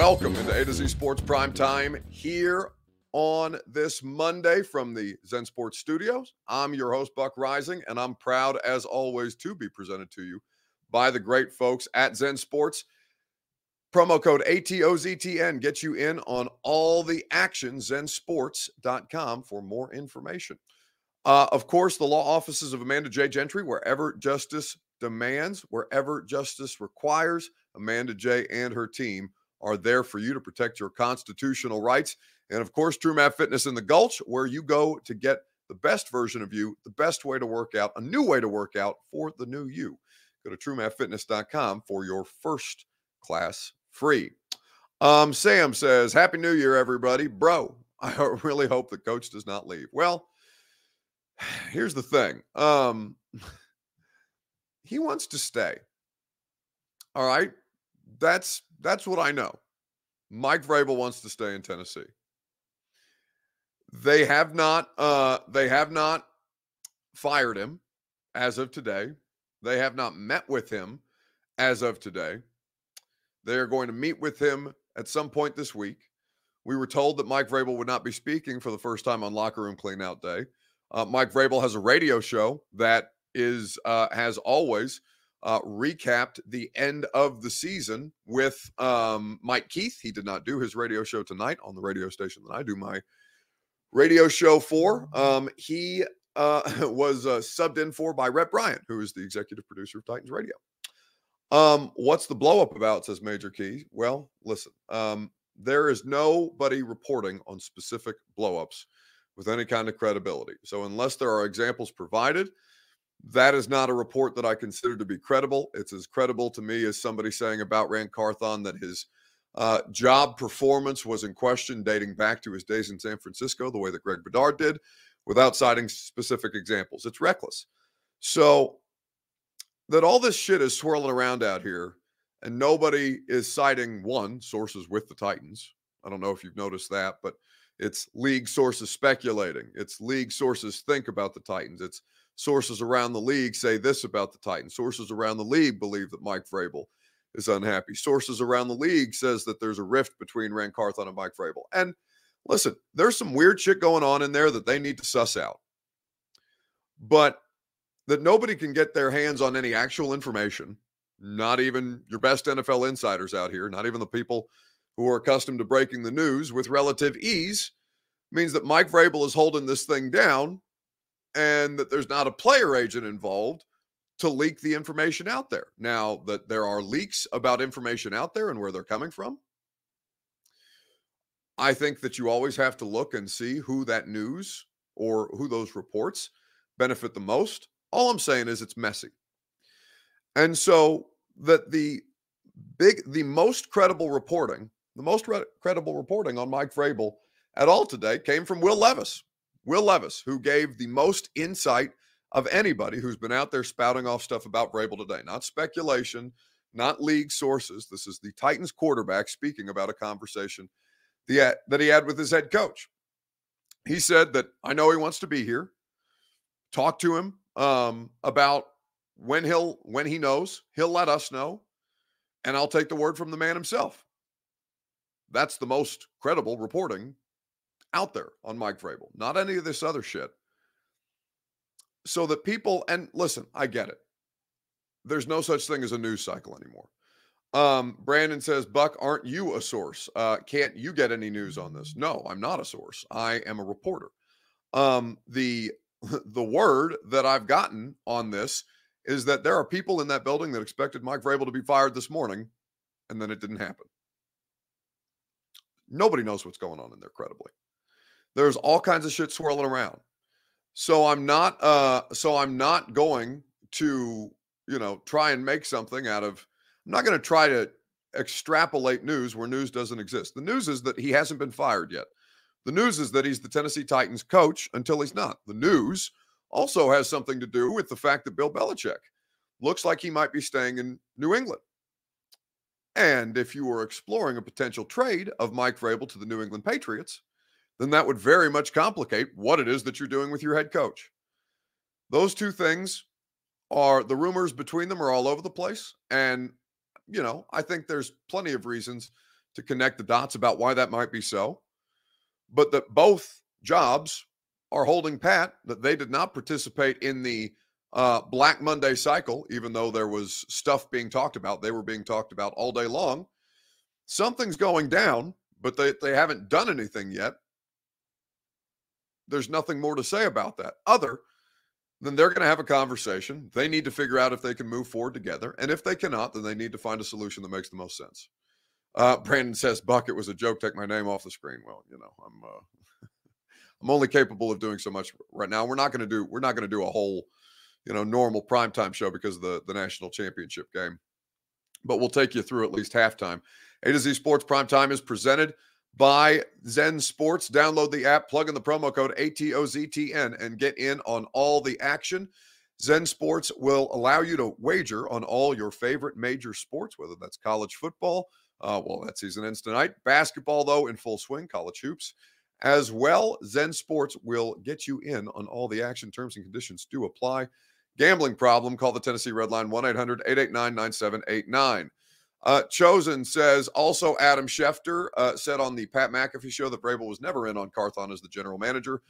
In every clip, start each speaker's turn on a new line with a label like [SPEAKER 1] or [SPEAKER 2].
[SPEAKER 1] Welcome into A to Z Sports Prime Time here on this Monday from the Zen Sports Studios. I'm your host, Buck Rising, and I'm proud, as always, to be presented to you by the great folks at Zen Sports. Promo code ATOZTN gets you in on all the action, zensports.com for more information. Uh, of course, the law offices of Amanda J. Gentry, wherever justice demands, wherever justice requires, Amanda J. and her team are there for you to protect your constitutional rights. And of course, True Math Fitness in the Gulch, where you go to get the best version of you, the best way to work out, a new way to work out for the new you. Go to truemathfitness.com for your first class free. Um, Sam says, Happy New Year, everybody. Bro, I really hope the coach does not leave. Well, here's the thing. Um, he wants to stay. All right. That's that's what I know. Mike Vrabel wants to stay in Tennessee. They have not uh they have not fired him as of today. They have not met with him as of today. They are going to meet with him at some point this week. We were told that Mike Vrabel would not be speaking for the first time on Locker Room Cleanout Day. Uh, Mike Vrabel has a radio show that is uh, has always uh, recapped the end of the season with um, Mike Keith. He did not do his radio show tonight on the radio station that I do my radio show for. Um, he uh, was uh, subbed in for by Rhett Bryant, who is the executive producer of Titans Radio. Um, what's the blowup about? Says Major Key. Well, listen, um, there is nobody reporting on specific blowups with any kind of credibility. So unless there are examples provided, that is not a report that I consider to be credible. It's as credible to me as somebody saying about Ran Carthon that his uh, job performance was in question dating back to his days in San Francisco, the way that Greg Bedard did, without citing specific examples. It's reckless. So that all this shit is swirling around out here and nobody is citing one sources with the Titans. I don't know if you've noticed that, but it's league sources speculating. It's league sources think about the Titans. It's sources around the league say this about the Titans. Sources around the league believe that Mike Vrabel is unhappy. Sources around the league says that there's a rift between Ran Carthon and Mike Vrabel. And listen, there's some weird shit going on in there that they need to suss out. But that nobody can get their hands on any actual information, not even your best NFL insiders out here, not even the people who are accustomed to breaking the news with relative ease, means that Mike Vrabel is holding this thing down and that there's not a player agent involved to leak the information out there. Now, that there are leaks about information out there and where they're coming from, I think that you always have to look and see who that news or who those reports benefit the most. All I'm saying is it's messy. And so that the big, the most credible reporting, the most re- credible reporting on Mike Vrabel at all today came from Will Levis. Will Levis, who gave the most insight of anybody who's been out there spouting off stuff about Vrabel today. Not speculation, not league sources. This is the Titans quarterback speaking about a conversation the, that he had with his head coach. He said that I know he wants to be here. Talk to him um, about when he'll when he knows he'll let us know, and I'll take the word from the man himself. That's the most credible reporting out there on Mike Vrabel, not any of this other shit. So that people, and listen, I get it. There's no such thing as a news cycle anymore. Um, Brandon says, Buck, aren't you a source? Uh, can't you get any news on this? No, I'm not a source. I am a reporter. Um, the the word that I've gotten on this is that there are people in that building that expected Mike Vrabel to be fired this morning, and then it didn't happen. Nobody knows what's going on in there credibly. There's all kinds of shit swirling around. So I'm not uh so I'm not going to, you know, try and make something out of I'm not going to try to extrapolate news where news doesn't exist. The news is that he hasn't been fired yet. The news is that he's the Tennessee Titans coach until he's not. The news also has something to do with the fact that Bill Belichick looks like he might be staying in New England. And if you were exploring a potential trade of Mike Vrabel to the New England Patriots, then that would very much complicate what it is that you're doing with your head coach. Those two things are the rumors between them are all over the place. And, you know, I think there's plenty of reasons to connect the dots about why that might be so, but that both jobs are holding pat, that they did not participate in the uh, Black Monday cycle, even though there was stuff being talked about. They were being talked about all day long. Something's going down, but they, they haven't done anything yet. There's nothing more to say about that other than they're going to have a conversation. They need to figure out if they can move forward together. And if they cannot, then they need to find a solution that makes the most sense. Uh, Brandon says, Buck, it was a joke. Take my name off the screen. Well, you know, I'm uh, I'm only capable of doing so much right now. We're not going to do we're not going to do a whole, you know, normal primetime show because of the the national championship game. But we'll take you through at least halftime. A to Z Sports Primetime is presented by Zen Sports. Download the app, plug in the promo code ATOZTN, and get in on all the action. Zen Sports will allow you to wager on all your favorite major sports, whether that's college football. Uh, well, that season ends tonight. Basketball, though, in full swing, college hoops as well. Zen Sports will get you in on all the action. Terms and conditions do apply. Gambling problem, call the Tennessee Red Line 1 800 889 9789. Uh, Chosen says also Adam Schefter uh, said on the Pat McAfee show that Vrabel was never in on Carthon as the general manager.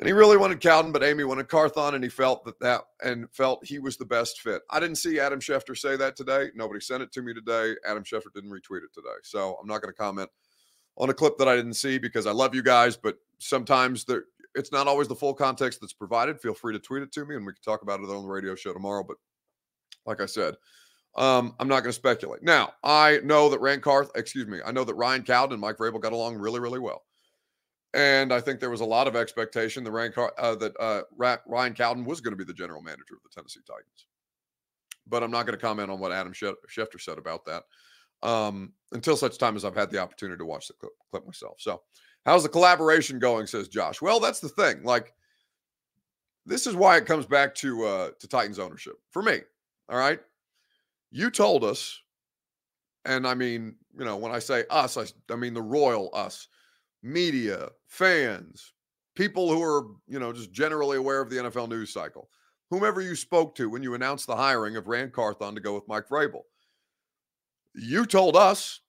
[SPEAKER 1] And he really wanted Cowden, but Amy wanted Carthon, and he felt that that and felt he was the best fit. I didn't see Adam Schefter say that today. Nobody sent it to me today. Adam Schefter didn't retweet it today, so I'm not going to comment on a clip that I didn't see because I love you guys, but sometimes there it's not always the full context that's provided. Feel free to tweet it to me, and we can talk about it on the radio show tomorrow. But like I said, um, I'm not going to speculate. Now, I know that Ran Carth, excuse me, I know that Ryan Cowden and Mike Vrabel got along really, really well. And I think there was a lot of expectation that Ryan, uh, that uh, Ryan Cowden was going to be the general manager of the Tennessee Titans. But I'm not going to comment on what Adam Schefter said about that um, until such time as I've had the opportunity to watch the clip, clip myself. So, how's the collaboration going? Says Josh. Well, that's the thing. Like, this is why it comes back to uh, to Titans ownership for me. All right, you told us, and I mean, you know, when I say us, I, I mean the royal us, media, fans, people who are, you know, just generally aware of the NFL news cycle, whomever you spoke to when you announced the hiring of Ran Carthon to go with Mike Vrabel. You told us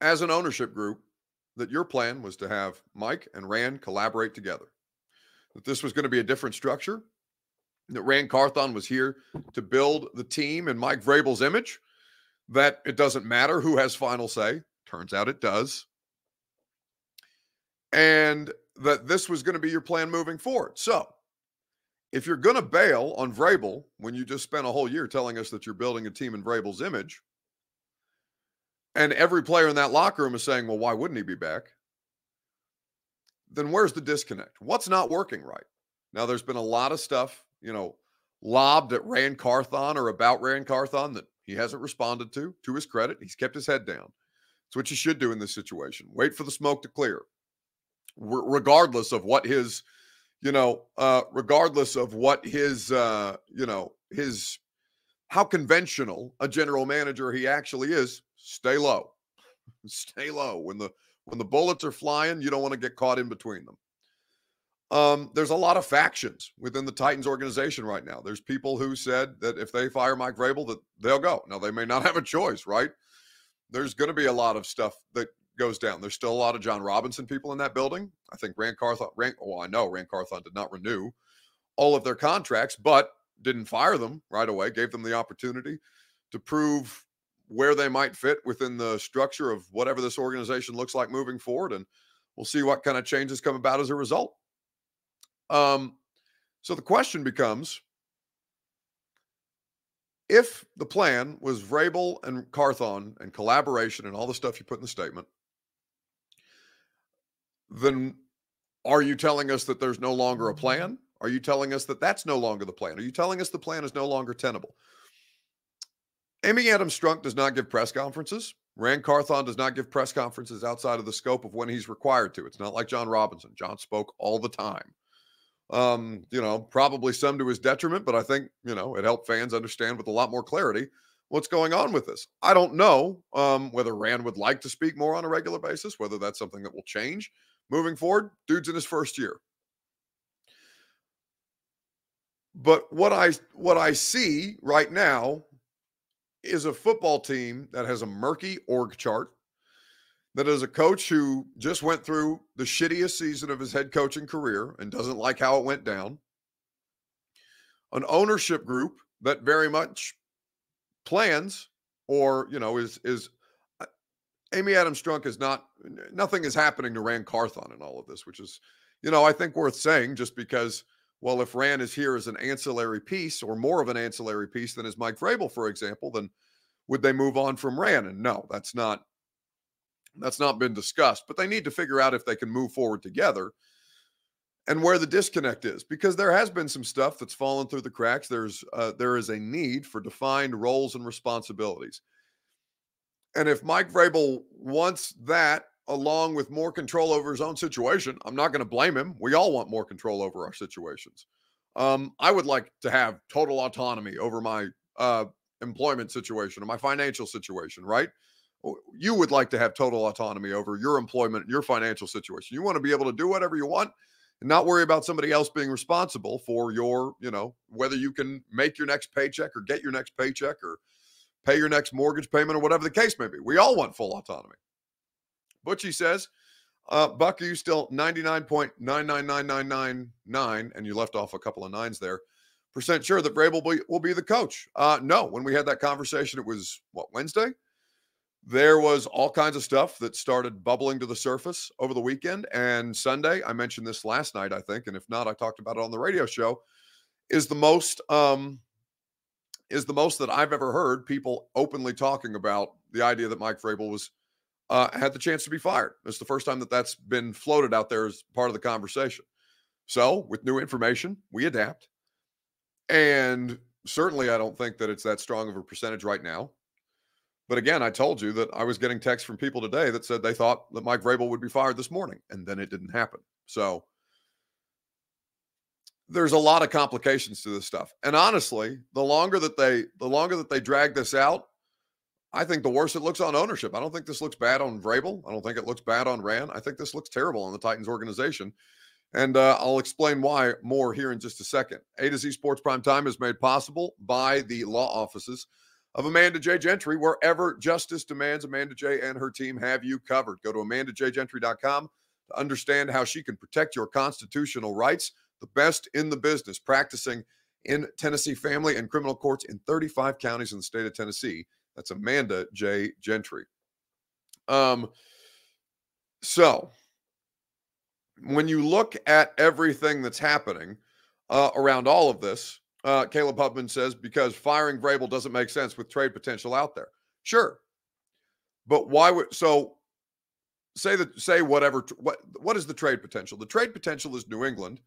[SPEAKER 1] as an ownership group that your plan was to have Mike and Ran collaborate together, that this was going to be a different structure, that Ran Carthon was here to build the team in Mike Vrabel's image, that it doesn't matter who has final say. Turns out it does. And that this was going to be your plan moving forward. So, if you're going to bail on Vrabel when you just spent a whole year telling us that you're building a team in Vrabel's image, and every player in that locker room is saying, well, why wouldn't he be back? Then where's the disconnect? What's not working right? Now, there's been a lot of stuff you know, lobbed at Ran Carthon or about Ran Carthon that he hasn't responded to. To his credit, he's kept his head down. It's what you should do in this situation. Wait for the smoke to clear, R- regardless of what his, you know, uh, regardless of what his, uh, you know, his, how conventional a general manager he actually is. Stay low, stay low. When the when the bullets are flying, you don't want to get caught in between them um, there's a lot of factions within the Titans organization right now. There's people who said that if they fire Mike Vrabel, that they'll go. Now they may not have a choice, right? There's going to be a lot of stuff that goes down. There's still a lot of Jon Robinson people in that building. I think Ran Carthon, Ran, well, I know Ran Carthon did not renew all of their contracts, but didn't fire them right away. Gave them the opportunity to prove where they might fit within the structure of whatever this organization looks like moving forward, and we'll see what kind of changes come about as a result. Um, so the question becomes if the plan was Vrabel and Carthon and collaboration and all the stuff you put in the statement, then are you telling us that there's no longer a plan? Are you telling us that that's no longer the plan? Are you telling us the plan is no longer tenable? Amy Adams Strunk does not give press conferences. Ran Carthon does not give press conferences outside of the scope of when he's required to. It's not like Jon Robinson. Jon spoke all the time. Um, you know, probably some to his detriment, but I think, you know, it helped fans understand with a lot more clarity what's going on with this. I don't know um, whether Ran would like to speak more on a regular basis, whether that's something that will change moving forward. Dude's in his first year. But what I what I see right now is a football team that has a murky org chart, that is a coach who just went through the shittiest season of his head coaching career and doesn't like how it went down, an ownership group that very much plans or, you know, is, is, uh, Amy Adams Strunk is not, nothing is happening to Ran Carthon in all of this, which is, you know, I think worth saying just because well, if Ran is here as an ancillary piece or more of an ancillary piece than is Mike Vrabel, for example, then would they move on from Ran? And no, that's not that's not been discussed. But they need to figure out if they can move forward together and where the disconnect is, because there has been some stuff that's fallen through the cracks. There's uh, there is a need for defined roles and responsibilities. And if Mike Vrabel wants that along with more control over his own situation. I'm not going to blame him. We all want more control over our situations. Um, I would like to have total autonomy over my uh, employment situation or my financial situation, right? You would like to have total autonomy over your employment, your financial situation. You want to be able to do whatever you want and not worry about somebody else being responsible for your, you know, whether you can make your next paycheck or get your next paycheck or pay your next mortgage payment or whatever the case may be. We all want full autonomy. Butchie says, uh, Buck, are you still 99.999999? And you left off a couple of nines there. Percent sure that Vrabel will be, will be the coach. Uh, no, when we had that conversation, it was what, Wednesday? There was all kinds of stuff that started bubbling to the surface over the weekend. And Sunday, I mentioned this last night, I think, and if not, I talked about it on the radio show, is the most um, is the most that I've ever heard people openly talking about the idea that Mike Vrabel was – uh, had the chance to be fired. It's the first time that that's been floated out there as part of the conversation. So, with new information, we adapt. And certainly, I don't think that it's that strong of a percentage right now. But again, I told you that I was getting texts from people today that said they thought that Mike Vrabel would be fired this morning, and then it didn't happen. So, there's a lot of complications to this stuff. And honestly, the longer that they the longer that they drag this out, I think the worse it looks on ownership. I don't think this looks bad on Vrabel. I don't think it looks bad on Ran. I think this looks terrible on the Titans organization. And uh, I'll explain why more here in just a second. A to Z Sports Prime Time is made possible by the law offices of Amanda J. Gentry. Wherever justice demands, Amanda J. and her team have you covered. Go to amandajgentry.com to understand how she can protect your constitutional rights. The best in the business, practicing in Tennessee family and criminal courts in 35 counties in the state of Tennessee. That's Amanda J. Gentry. Um, so when you look at everything that's happening uh, around all of this, uh, Caleb Hubman says because firing Vrabel doesn't make sense with trade potential out there. Sure, but why would so? Say that say whatever what what is the trade potential? The trade potential is New England,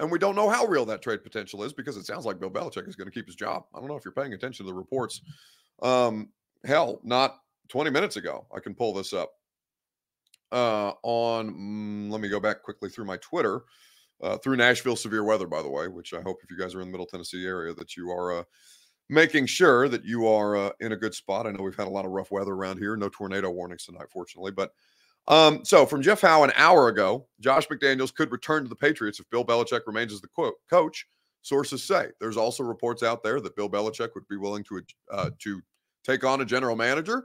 [SPEAKER 1] and we don't know how real that trade potential is because it sounds like Bill Belichick is going to keep his job. I don't know if you're paying attention to the reports um, hell, not 20 minutes ago. I can pull this up. Uh, on, mm, let me go back quickly through my Twitter, uh, through Nashville severe weather, by the way, which I hope if you guys are in the Middle Tennessee area that you are uh, making sure that you are uh, in a good spot. I know we've had a lot of rough weather around here. No tornado warnings tonight, fortunately. But um, so from Jeff Howe an hour ago, Josh McDaniels could return to the Patriots if Bill Belichick remains as the quote coach sources say. There's also reports out there that Bill Belichick would be willing to uh, to take on a general manager,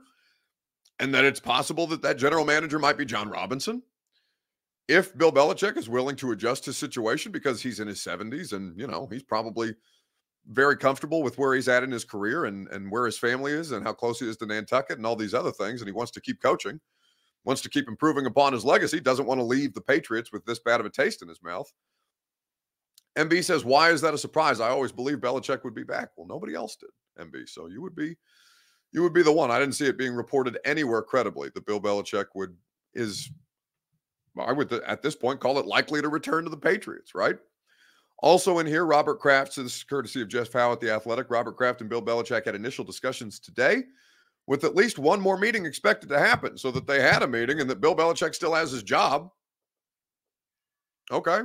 [SPEAKER 1] and that it's possible that that general manager might be Jon Robinson. If Bill Belichick is willing to adjust his situation because he's in his 70s and you know he's probably very comfortable with where he's at in his career and and where his family is and how close he is to Nantucket and all these other things, and he wants to keep coaching, wants to keep improving upon his legacy, doesn't want to leave the Patriots with this bad of a taste in his mouth. MB says, Why is that a surprise? I always believed Belichick would be back. Well, nobody else did, MB. So you would be you would be the one. I didn't see it being reported anywhere credibly that Bill Belichick would is I would at this point call it likely to return to the Patriots, right? Also in here, Robert Kraft, this is courtesy of Jeff Howe at The Athletic. Robert Kraft and Bill Belichick had initial discussions today with at least one more meeting expected to happen so that they had a meeting and that Bill Belichick still has his job. Okay.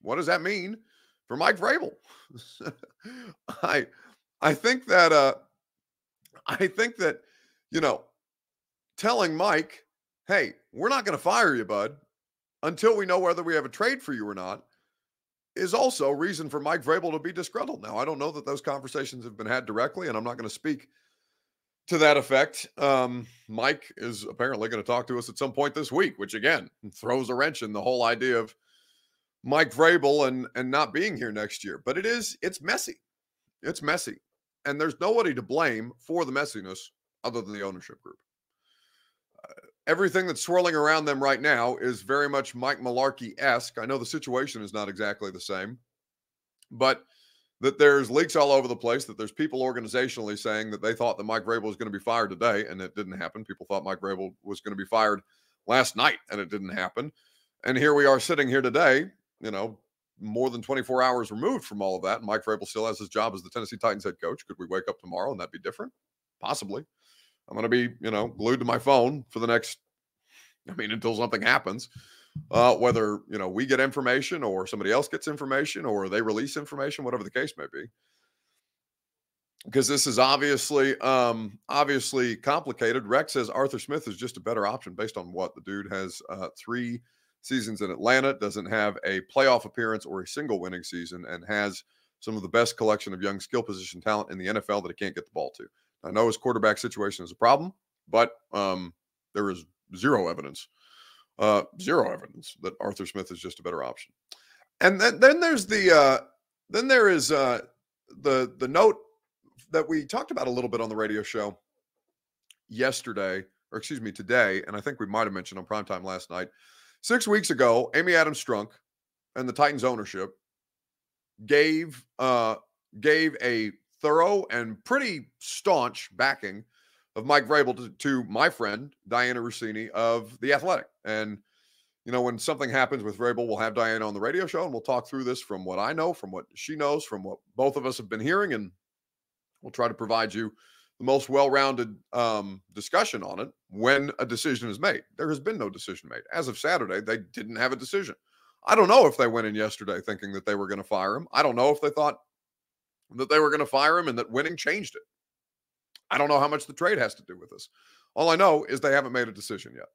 [SPEAKER 1] What does that mean? for Mike Vrabel. I I think that uh I think that you know telling Mike, "Hey, we're not going to fire you, bud, until we know whether we have a trade for you or not." Is also reason for Mike Vrabel to be disgruntled. Now, I don't know that those conversations have been had directly, and I'm not going to speak to that effect, um, Mike is apparently going to talk to us at some point this week, which again throws a wrench in the whole idea of Mike Vrabel and and not being here next year. But it is it's messy. It's messy, and there's nobody to blame for the messiness other than the ownership group. Everything that's swirling around them right now is very much Mike Mularkey esque. I know the situation is not exactly the same, but that there's leaks all over the place, that there's people organizationally saying that they thought that Mike Vrabel was going to be fired today, and it didn't happen. People thought Mike Vrabel was going to be fired last night, and it didn't happen. And here we are sitting here today, you know, more than 24 hours removed from all of that. And Mike Vrabel still has his job as the Tennessee Titans head coach. Could we wake up tomorrow and that be different? Possibly. I'm going to be, you know, glued to my phone for the next, I mean, until something happens uh, whether you know we get information or somebody else gets information or they release information, whatever the case may be. Because this is obviously um, obviously complicated. Rex says Arthur Smith is just a better option based on what the dude has uh, three seasons in Atlanta, doesn't have a playoff appearance or a single winning season, and has some of the best collection of young skill position talent in the NFL that he can't get the ball to. I know his quarterback situation is a problem, but um, there is zero evidence uh, zero evidence that Arthur Smith is just a better option. And then, then there's the uh, then there is uh, the the note that we talked about a little bit on the radio show yesterday, or excuse me, today, and I think we might have mentioned on primetime last night. Six weeks ago, Amy Adams Strunk and the Titans ownership gave uh, gave a thorough and pretty staunch backing of Mike Vrabel to, to my friend Dianna Russini of the Athletic. And you know, when something happens with Vrabel, we'll have Dianna on the radio show and we'll talk through this from what I know, from what she knows, from what both of us have been hearing, and we'll try to provide you the most well-rounded um, discussion on it when a decision is made. There has been no decision made as of Saturday. They didn't have a decision. I don't know if they went in yesterday thinking that they were going to fire him. I don't know if they thought that they were going to fire him and that winning changed it. I don't know how much the trade has to do with this. All I know is they haven't made a decision yet.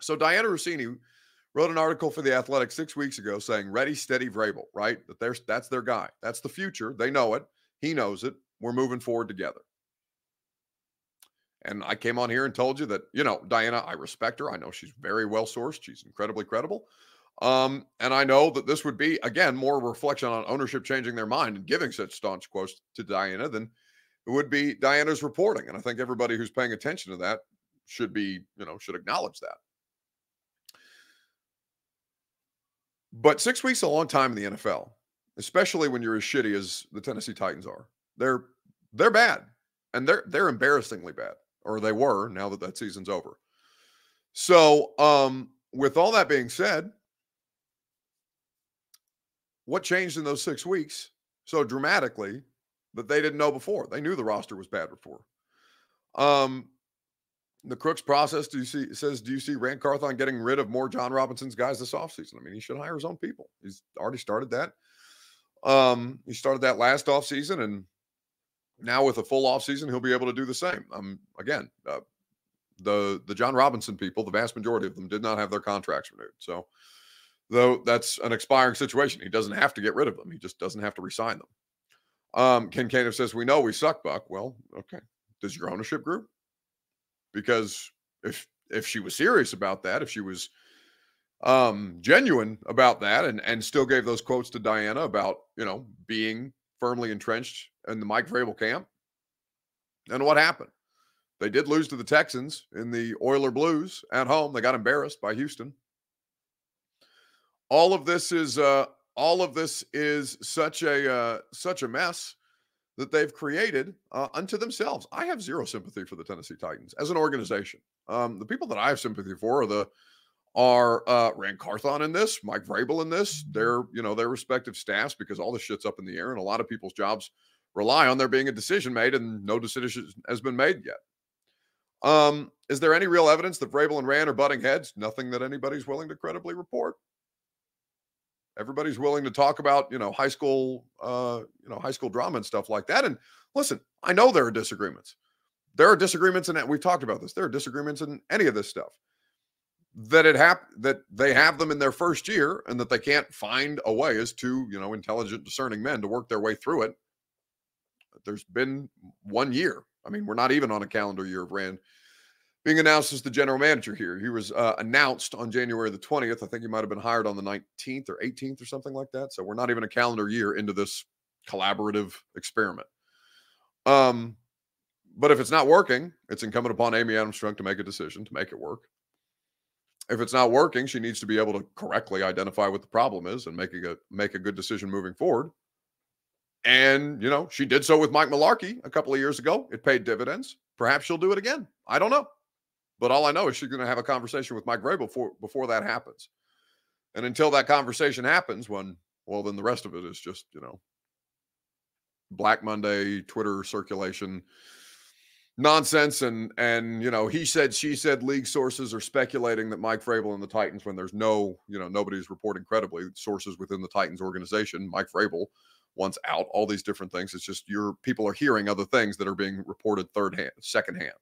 [SPEAKER 1] So Dianna Russini wrote an article for the Athletic six weeks ago saying "Ready, steady, Vrabel." Right, that there's that's their guy. That's the future. They know it. He knows it. We're moving forward together. And I came on here and told you that you know Dianna, I respect her. I know she's very well sourced. She's incredibly credible. Um, and I know that this would be again more reflection on ownership changing their mind and giving such staunch quotes to Dianna than it would be Dianna's reporting. And I think everybody who's paying attention to that should be, you know, should acknowledge that. But six weeks is a long time in the NFL, especially when you're as shitty as the Tennessee Titans are. They're they're bad, and they're they're embarrassingly bad, or they were. Now that that season's over. So, um, with all that being said, what changed in those six weeks so dramatically that they didn't know before. They knew the roster was bad before. Um, the Crooks process do you see says, do you see Ran Carthon getting rid of more Jon Robinson's guys this offseason? I mean, he should hire his own people. He's already started that. Um, he started that last offseason, and now with a full offseason, he'll be able to do the same. Um, again, uh, the the Jon Robinson people, the vast majority of them did not have their contracts renewed. So, though that's an expiring situation, he doesn't have to get rid of them. He just doesn't have to resign them. Um, Ken Caniff says, We know we suck, Buck. Well, okay. Does your ownership group? Because if if she was serious about that, if she was um genuine about that and and still gave those quotes to Dianna about, you know, being firmly entrenched in the Mike Vrabel camp, then what happened? They did lose to the Texans in the Oiler Blues at home. They got embarrassed by Houston. All of this is uh all of this is such a uh, such a mess that they've created uh, unto themselves. I have zero sympathy for the Tennessee Titans as an organization. Um, the people that I have sympathy for are the are uh, Ran Carthon in this, Mike Vrabel in this, their you know their respective staffs because all this shit's up in the air and a lot of people's jobs rely on there being a decision made and no decision has been made yet. Um, is there any real evidence that Vrabel and Ran are butting heads? Nothing that anybody's willing to credibly report everybody's willing to talk about you know high school uh you know high school drama and stuff like that and listen i know there are disagreements. There are disagreements in that we've talked about this there are disagreements in any of this stuff. That it hap- that they have them in their first year and that they can't find a way as two you know intelligent discerning men to work their way through it. There's been one year. I mean, we're not even on a calendar year of Ran being announced as the general manager here. He was uh, announced on January the 20th. I think he might have been hired on the 19th or 18th or something like that. So we're not even a calendar year into this collaborative experiment. Um, but if it's not working, it's incumbent upon Amy Adams Strunk to make a decision to make it work. If it's not working, she needs to be able to correctly identify what the problem is and make a make a good decision moving forward. And you know, she did so with Mike Mularkey a couple of years ago. It paid dividends. Perhaps she'll do it again. I don't know. But all I know is she's going to have a conversation with Mike Vrabel before before that happens. And until that conversation happens, when well, then the rest of it is just you know Black Monday Twitter circulation nonsense and and you know he said she said league sources are speculating that Mike Vrabel and the Titans when there's no you know nobody's reporting credibly sources within the Titans organization Mike Vrabel wants out all these different things it's just your people are hearing other things that are being reported third hand second hand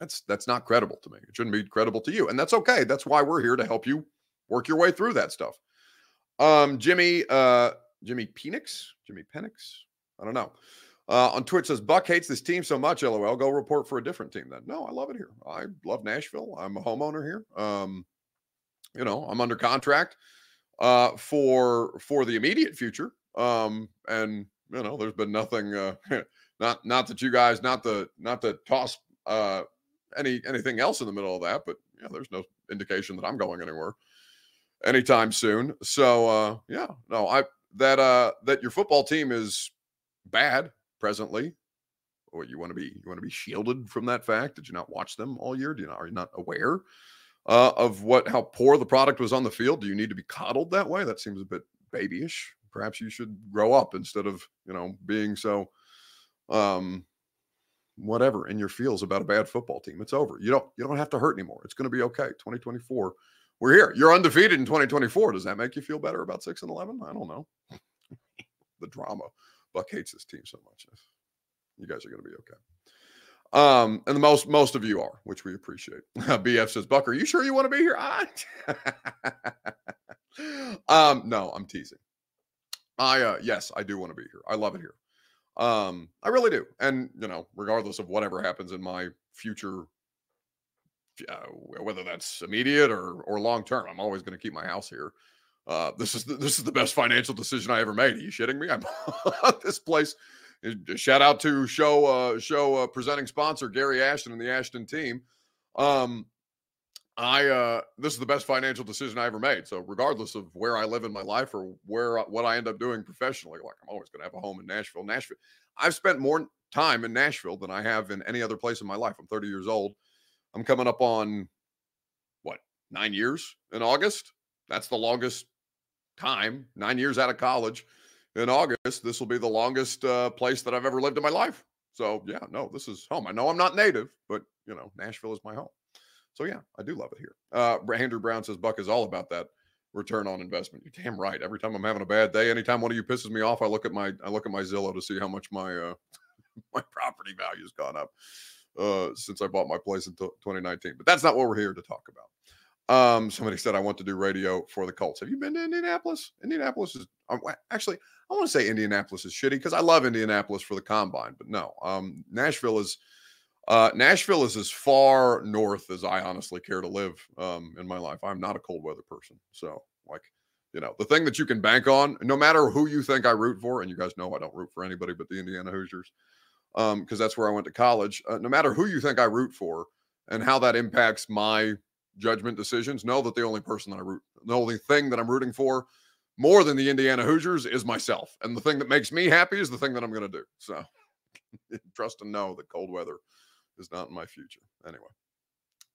[SPEAKER 1] that's that's not credible to me it shouldn't be credible to you and that's okay that's why we're here to help you work your way through that stuff um Jimmy uh Jimmy Penix Jimmy Penix I don't know uh, on Twitch says Buck hates this team so much. LOL. Go report for a different team then. No, I love it here. I love Nashville. I'm a homeowner here. Um, you know, I'm under contract uh, for for the immediate future. Um, and you know, there's been nothing. Uh, not not that you guys, not the not the toss uh, any anything else in the middle of that, but yeah, there's no indication that I'm going anywhere anytime soon. So uh, yeah, no, I that uh that your football team is bad presently. Or you want to be you want to be shielded from that fact? Did you not watch them all year? Do you not are you not aware uh, of what how poor the product was on the field? Do you need to be coddled that way? That seems a bit babyish. Perhaps you should grow up instead of you know being so um whatever in your feels about a bad football team. It's over. You don't you don't have to hurt anymore. It's going to be okay. 2024. We're here. You're undefeated in 2024. Does that make you feel better about 6 and 11? I don't know. the drama. Buck hates this team so much. You guys are going to be okay. Um, and the most most of you are, which we appreciate. BF says, Buck, are you sure you want to be here? um, no, I'm teasing. I uh yes, I do want to be here. I love it here. Um, I really do. And you know, regardless of whatever happens in my future, uh, whether that's immediate or or long term, I'm always going to keep my house here. Uh, this is the, this is the best financial decision I ever made. Are you shitting me? I'm this place. Shout out to show uh, show uh, presenting sponsor Gary Ashton and the Ashton team. Um, I uh, this is the best financial decision I ever made. So regardless of where I live in my life or where what I end up doing professionally, like I'm always going to have a home in Nashville. Nashville. I've spent more time in Nashville than I have in any other place in my life. I'm 30 years old. I'm coming up on what nine years in August. That's the longest time, nine years out of college in August, this will be the longest uh, place that I've ever lived in my life. So yeah, no, this is home. I know I'm not native, but you know, Nashville is my home. So yeah, I do love it here. Uh, Andrew Brown says Buck is all about that return on investment. You're damn right. Every time I'm having a bad day, anytime one of you pisses me off, I look at my I look at my Zillow to see how much my uh, my property value's gone up uh, since I bought my place in t- 2019. But that's not what we're here to talk about. Um, somebody said I want to do radio for the Colts. Have you been to Indianapolis? Indianapolis is um, actually I want to say Indianapolis is shitty because I love Indianapolis for the combine, but no, um, Nashville is uh, Nashville is as far north as I honestly care to live um, in my life. I'm not a cold weather person, so like you know the thing that you can bank on, no matter who you think I root for, and you guys know I don't root for anybody but the Indiana Hoosiers, because um, that's where I went to college. Uh, no matter who you think I root for and how that impacts my judgment decisions, know that the only person that I root, the only thing that I'm rooting for more than the Indiana Hoosiers is myself. And the thing that makes me happy is the thing that I'm going to do. So trust and know that cold weather is not in my future. Anyway,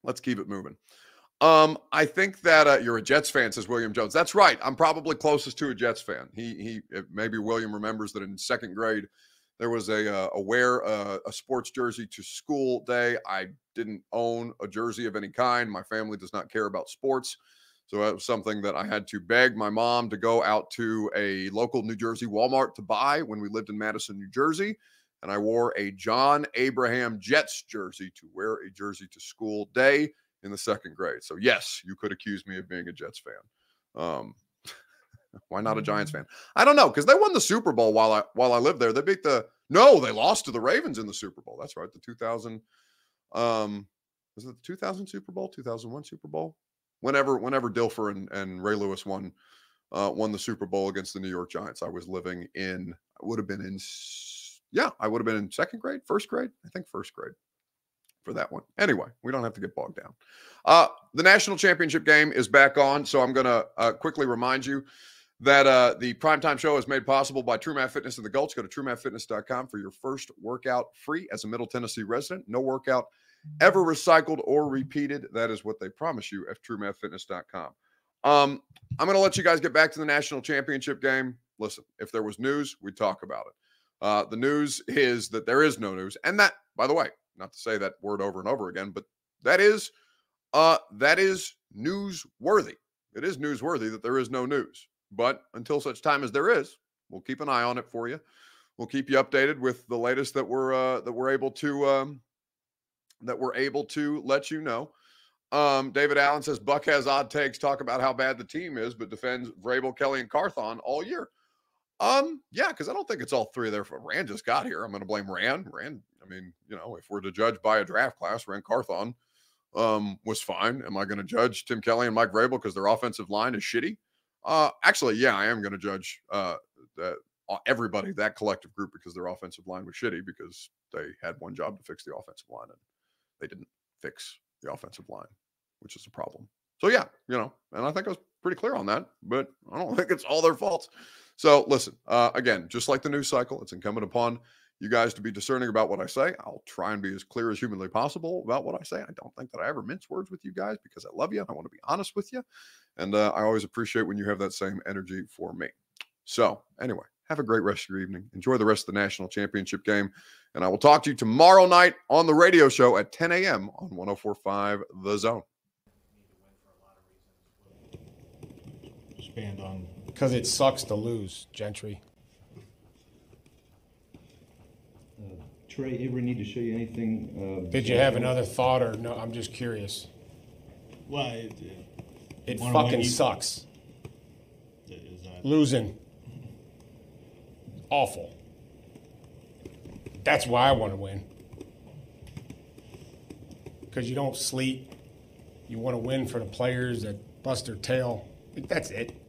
[SPEAKER 1] let's keep it moving. Um, I think that uh, you're a Jets fan, says William Jones. That's right. I'm probably closest to a Jets fan. He he. Maybe William remembers that in second grade there was a uh, a wear uh, a sports jersey to school day. I didn't own a jersey of any kind. My family does not care about sports. So that was something that I had to beg my mom to go out to a local New Jersey Walmart to buy when we lived in Madison, New Jersey. And I wore a John Abraham Jets jersey to wear a jersey to school day in the second grade. So, yes, you could accuse me of being a Jets fan. Um, Why not a Giants fan? I don't know because they won the Super Bowl while I while I lived there. They beat the no, they lost to the Ravens in the Super Bowl. That's right, the 2000. Um, was it the 2000 Super Bowl, 2001 Super Bowl? Whenever whenever Dilfer and, and Ray Lewis won uh, won the Super Bowl against the New York Giants, I was living in. I would have been in. Yeah, I would have been in second grade, first grade. I think first grade for that one. Anyway, we don't have to get bogged down. Uh, the national championship game is back on, so I'm going to uh, quickly remind you that uh, the primetime show is made possible by TrueMath Fitness in the Gulch. Go to truemathfitness.com for your first workout free as a Middle Tennessee resident. No workout ever recycled or repeated. That is what they promise you at truemathfitness.com. Um, I'm going to let you guys get back to the national championship game. Listen, if there was news, we'd talk about it. Uh, the news is that there is no news. And that, by the way, not to say that word over and over again, but that is uh that is newsworthy. It is newsworthy that there is no news. But until such time as there is, we'll keep an eye on it for you. We'll keep you updated with the latest that we're uh that we're able to um that we're able to let you know. Um, David Allen says Buck has odd takes, talk about how bad the team is, but defends Vrabel, Kelly, and Carthon all year. Um, yeah, because I don't think it's all three of their. Fault. Ran just got here. I'm going to blame Ran. Ran I mean, you know, if we're to judge by a draft class, Ran Carthon um, was fine. Am I going to judge Tim Kelly and Mike Vrabel because their offensive line is shitty? Uh, actually, yeah, I am going to judge uh, uh, everybody, that collective group, because their offensive line was shitty because they had one job to fix the offensive line and they didn't fix the offensive line, which is a problem. So yeah, you know, and I think I was pretty clear on that, but I don't think it's all their faults. So listen, uh, again, just like the news cycle, it's incumbent upon you guys to be discerning about what I say. I'll try and be as clear as humanly possible about what I say. I don't think that I ever mince words with you guys because I love you and I want to be honest with you. And uh, I always appreciate when you have that same energy for me. So, anyway, have a great rest of your evening. Enjoy the rest of the national championship game. And I will talk to you tomorrow night on the radio show at 10 a.m. on 1045 The Zone.
[SPEAKER 2] Expand on because it sucks to lose, Gentry.
[SPEAKER 3] Trey ever need to show you anything? Uh,
[SPEAKER 2] Did you have another thought, or no? I'm just curious.
[SPEAKER 4] Well, it,
[SPEAKER 2] It
[SPEAKER 4] Wanna
[SPEAKER 2] fucking sucks.
[SPEAKER 4] is
[SPEAKER 2] Losing. Awful. That's why I want to win. Because you don't sleep. You want to win for the players that bust their tail. That's it.